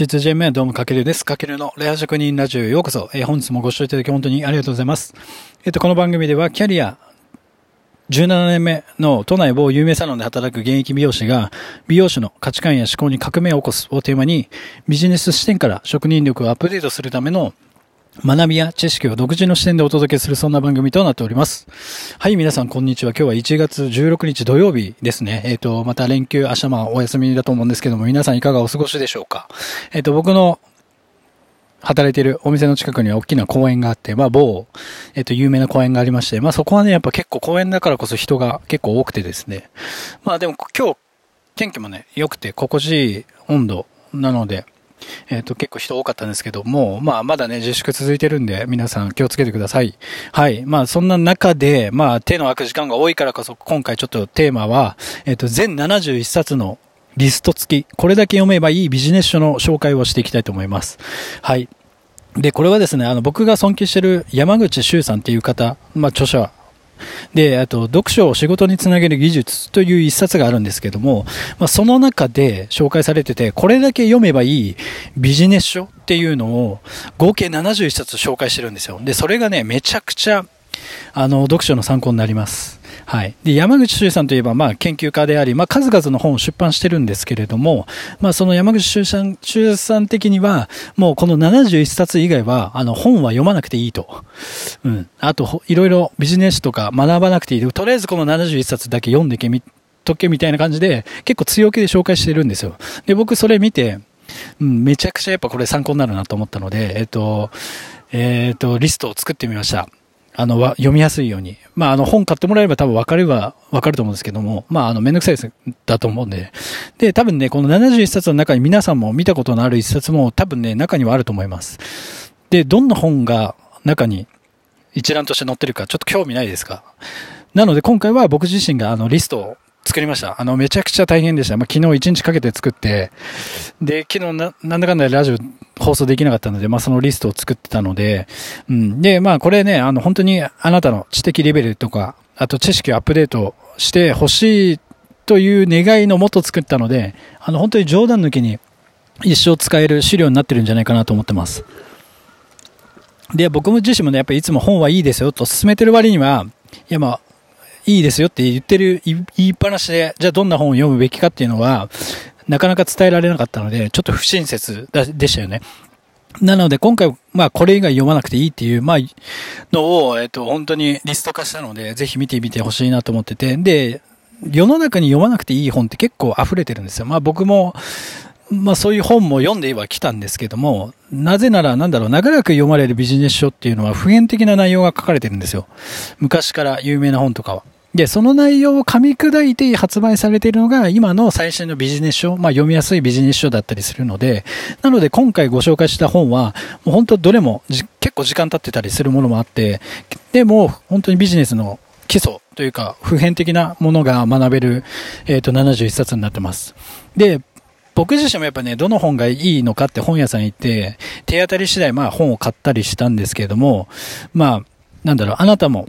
実人名どうもかけるです。かけるのレア職人ラジオへようこそ。えー本日もご視聴いただき本当にありがとうございます。えっ、と、この番組ではキャリア17年目の都内某有名サロンで働く現役美容師が美容師の価値観や思考に革命を起こすをテーマにビジネス視点から職人力をアップデートするための学びや知識を独自の視点でお届けするそんな番組となっております。はい、皆さんこんにちは。今日は1月16日土曜日ですね。えっ、と、また連休、明日まあお休みだと思うんですけども、皆さんいかがお過ごしでしょうか。えっ、と、僕の働いているお店の近くには大きな公園があって、まあ某、えっ、と、有名な公園がありまして、まあそこはね、やっぱ結構公園だからこそ人が結構多くてですね。まあでも今日、天気もね、良くて心地いい温度なので、えっ、と、結構人多かったんですけども、まあ、まだね、自粛続いてるんで、皆さん気をつけてください。はい。まあ、そんな中で、まあ、手の空く時間が多いからこそ、今回ちょっとテーマは、えっ、と、全71冊のリスト付き、これだけ読めばいいビジネス書の紹介をしていきたいと思います。はい。で、これはですね、あの、僕が尊敬してる山口周さんっていう方、まあ、著者で、あと、読書を仕事につなげる技術という一冊があるんですけども、まあ、その中で紹介されてて、これだけ読めばいいビジネス書っていうのを合計71冊紹介してるんですよ。で、それがね、めちゃくちゃ、あの、読書の参考になります。はい。で、山口周さんといえば、まあ、研究家であり、まあ、数々の本を出版してるんですけれども、まあ、その山口周さん、周さん的には、もうこの71冊以外は、あの、本は読まなくていいと。うん。あと、いろいろビジネスとか学ばなくていい。とりあえずこの71冊だけ読んでけみ、とけみたいな感じで、結構強気で紹介してるんですよ。で、僕それ見て、うん、めちゃくちゃやっぱこれ参考になるなと思ったので、えっと、えっと、リストを作ってみました。あの、読みやすいように。まあ、あの、本買ってもらえれば多分分かれば分かると思うんですけども、まあ、あの、めんどくさいです、だと思うんで。で、多分ね、この71冊の中に皆さんも見たことのある1冊も多分ね、中にはあると思います。で、どんな本が中に一覧として載ってるか、ちょっと興味ないですか？なので、今回は僕自身があの、リストを作りました。あの、めちゃくちゃ大変でした。まあ、昨日一日かけて作って、で、昨日な、なんだかんだラジオ放送できなかったので、まあ、そのリストを作ってたので、うん。で、まあ、これね、あの、本当にあなたの知的レベルとか、あと知識をアップデートしてほしいという願いのもと作ったので、あの、本当に冗談抜きに一生使える資料になってるんじゃないかなと思ってます。で、僕自身もね、やっぱりいつも本はいいですよと勧めてる割には、いやまあ、いいですよって言ってる、言いっぱなしで、じゃあどんな本を読むべきかっていうのは、なかなか伝えられなかったので、ちょっと不親切でしたよね。なので今回、まあこれ以外読まなくていいっていう、まあ、のを、えっと、本当にリスト化したので、ぜひ見てみてほしいなと思ってて、で、世の中に読まなくていい本って結構溢れてるんですよ。まあ僕も、まあそういう本も読んではきたんですけども、なぜならなんだろう、長らく読まれるビジネス書っていうのは普遍的な内容が書かれてるんですよ。昔から有名な本とかは。で、その内容を噛み砕いて発売されているのが今の最新のビジネス書、まあ読みやすいビジネス書だったりするので、なので今回ご紹介した本は、もう本当どれも結構時間経ってたりするものもあって、でも本当にビジネスの基礎というか普遍的なものが学べる、えっ、と71冊になってます。で、僕自身もやっぱね、どの本がいいのかって本屋さん行って、手当たり次第まあ本を買ったりしたんですけれども、まあ、なんだろう、あなたも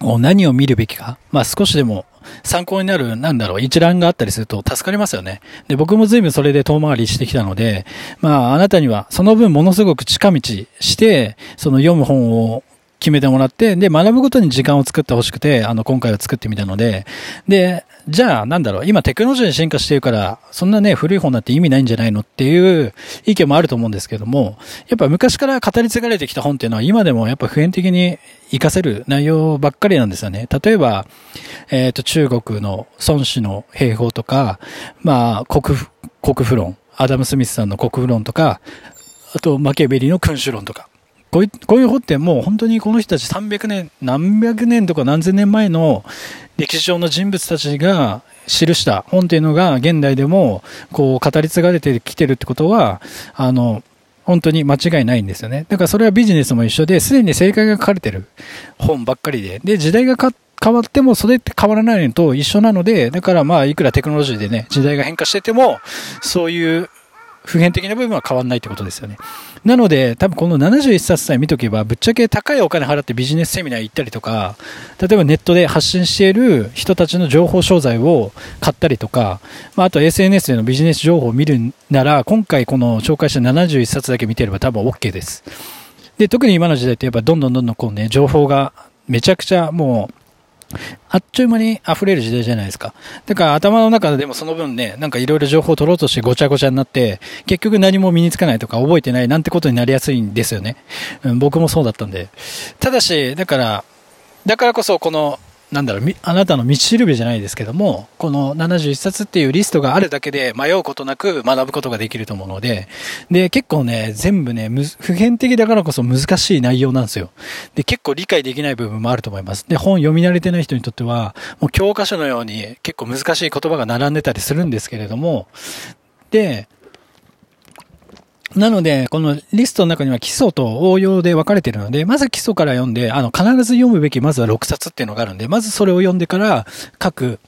を何を見るべきか、まあ少しでも参考になる、なんだろう、一覧があったりすると助かりますよね。で、僕も随分それで遠回りしてきたので、まああなたにはその分ものすごく近道して、その読む本を決めてもらって、で、学ぶことに時間を作ってほしくて、あの、今回は作ってみたので、で、じゃあ、なんだろう、今テクノロジーに進化してるから、そんなね、古い本だって意味ないんじゃないのっていう意見もあると思うんですけども、やっぱ昔から語り継がれてきた本っていうのは今でもやっぱ普遍的に活かせる内容ばっかりなんですよね。例えば、えっ、と、中国の孫子の兵法とか、まあ、国府、国府論、アダム・スミスさんの国府論とか、あと、マキャベリの君主論とか、こういうこういう本ってもう本当にこの人たち300年、何百年とか何千年前の歴史上の人物たちが記した本っていうのが現代でもこう語り継がれてきてるってことは、あの、本当に間違いないんですよね。だからそれはビジネスも一緒で、すでに正解が書かれてる本ばっかりで。で、時代が変わってもそれって変わらないのと一緒なので、だからまあいくらテクノロジーでね、時代が変化してても、そういう普遍的な部分は変わんないってことですよね。なので、多分この71冊さえ見とけば、ぶっちゃけ高いお金払ってビジネスセミナー行ったりとか、例えばネットで発信している人たちの情報商材を買ったりとか、まあ、あと SNS でのビジネス情報を見るなら、今回この紹介した71冊だけ見てれば多分 OK です。で、特に今の時代ってやっぱどんどんどんどんこうね、情報がめちゃくちゃもう、あっちゅう間に溢れる時代じゃないですか。だから頭の中でもその分ね、なんかいろいろ情報を取ろうとしてごちゃごちゃになって、結局何も身につかないとか覚えてないなんてことになりやすいんですよね。うん、僕もそうだったんで。ただし、だから、だからこそこのなんだろう、あなたの道しるべじゃないですけども、この71冊っていうリストがあるだけで迷うことなく学ぶことができると思うので、で、結構ね、全部ね、普遍的だからこそ難しい内容なんですよ。で、結構理解できない部分もあると思います。で、本読み慣れてない人にとっては、もう教科書のように結構難しい言葉が並んでたりするんですけれども、で、なので、このリストの中には基礎と応用で分かれているので、まず基礎から読んで、あの、必ず読むべき、まずは6冊っていうのがあるんで、まずそれを読んでから、各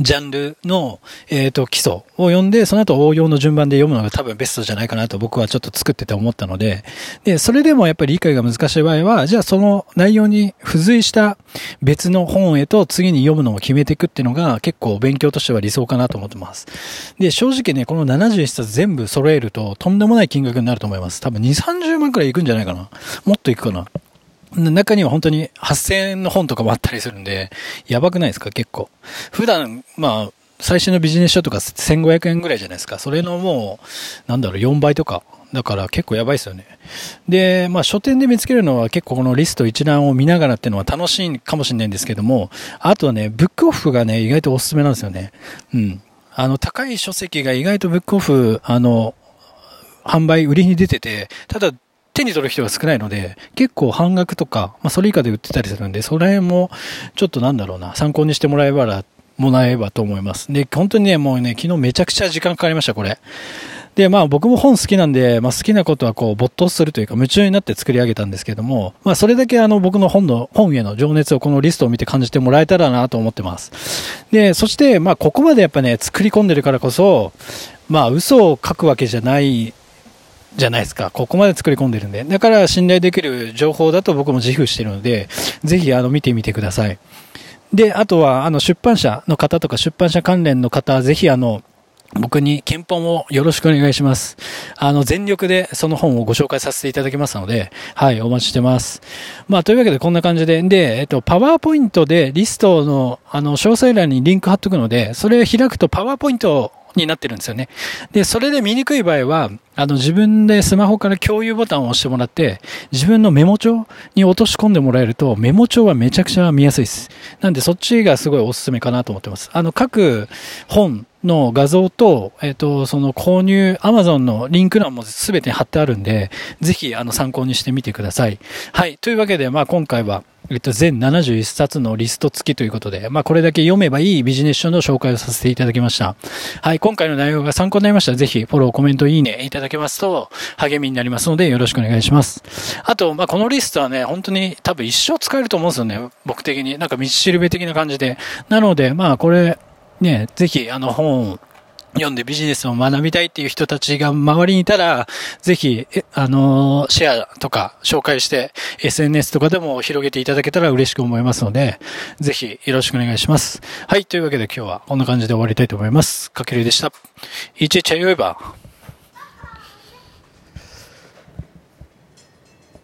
ジャンルの、えっ、と、基礎を読んで、その後応用の順番で読むのが多分ベストじゃないかなと僕はちょっと作ってて思ったので、で、それでもやっぱり理解が難しい場合は、じゃあその内容に付随した別の本へと次に読むのを決めていくっていうのが結構勉強としては理想かなと思ってます。で、正直ね、この71冊全部揃えるととんでもない金額になると思います。多分2、30万くらいいくんじゃないかな。もっといくかな。中には本当に8000円の本とかもあったりするんで、やばくないですか？結構。普段、まあ、最新のビジネス書とか1500円ぐらいじゃないですか。それのもう、なんだろう、4倍とか。だから結構やばいですよね。で、まあ書店で見つけるのは結構このリスト一覧を見ながらっていうのは楽しいかもしれないんですけども、あとはね、ブックオフがね、意外とおすすめなんですよね。うん。あの、高い書籍が意外とブックオフ、あの、販売、売りに出てて、ただ手に取る人が少ないので、結構半額とか、まあそれ以下で売ってたりするんで、その辺もちょっとなんだろうな、参考にしてもらえばら、もらえばと思います。で、本当にね、もうね、昨日めちゃくちゃ時間かかりました、これ。で、まあ僕も本好きなんで、まあ好きなことはこう没頭するというか夢中になって作り上げたんですけども、まあそれだけあの僕の本の、本への情熱をこのリストを見て感じてもらえたらなと思ってます。で、そしてまあここまでやっぱね、作り込んでるからこそ、まあ嘘を書くわけじゃないじゃないですか。ここまで作り込んでるんで。だから信頼できる情報だと僕も自負してるので、ぜひあの見てみてください。で、あとはあの出版社の方とか出版社関連の方、ぜひあの、僕に検本をよろしくお願いします。あの、全力でその本をご紹介させていただきますので、はい、お待ちしてます。まあ、というわけでこんな感じで、で、えっと、パワーポイントでリストの、あの、詳細欄にリンク貼っとくので、それを開くとパワーポイントになってるんですよね。で、それで見にくい場合は、あの、自分でスマホから共有ボタンを押してもらって、自分のメモ帳に落とし込んでもらえると、メモ帳はめちゃくちゃ見やすいです。なんで、そっちがすごいおすすめかなと思ってます。あの、各本の画像と、えっ、ー、と、その購入、Amazon のリンク欄もすべて貼ってあるんで、ぜひ、あの、参考にしてみてください。はい。というわけで、まあ、今回は、えっと、全71冊のリスト付きということで、まあ、これだけ読めばいいビジネス書の紹介をさせていただきました。はい、今回の内容が参考になりましたら、ぜひフォロー、コメント、いいねいただけますと励みになりますので、よろしくお願いします。あと、まあ、このリストはね、本当に多分一生使えると思うんですよね、僕的に。なんか道しるべ的な感じで。なので、まあ、これ、ね、ぜひ、あの本を読んでビジネスを学びたいっていう人たちが周りにいたら、ぜひ、あの、シェアとか紹介して、SNS とかでも広げていただけたら嬉しく思いますので、ぜひよろしくお願いします。はい、というわけで今日はこんな感じで終わりたいと思います。かけるでした。いちいちゃよいば。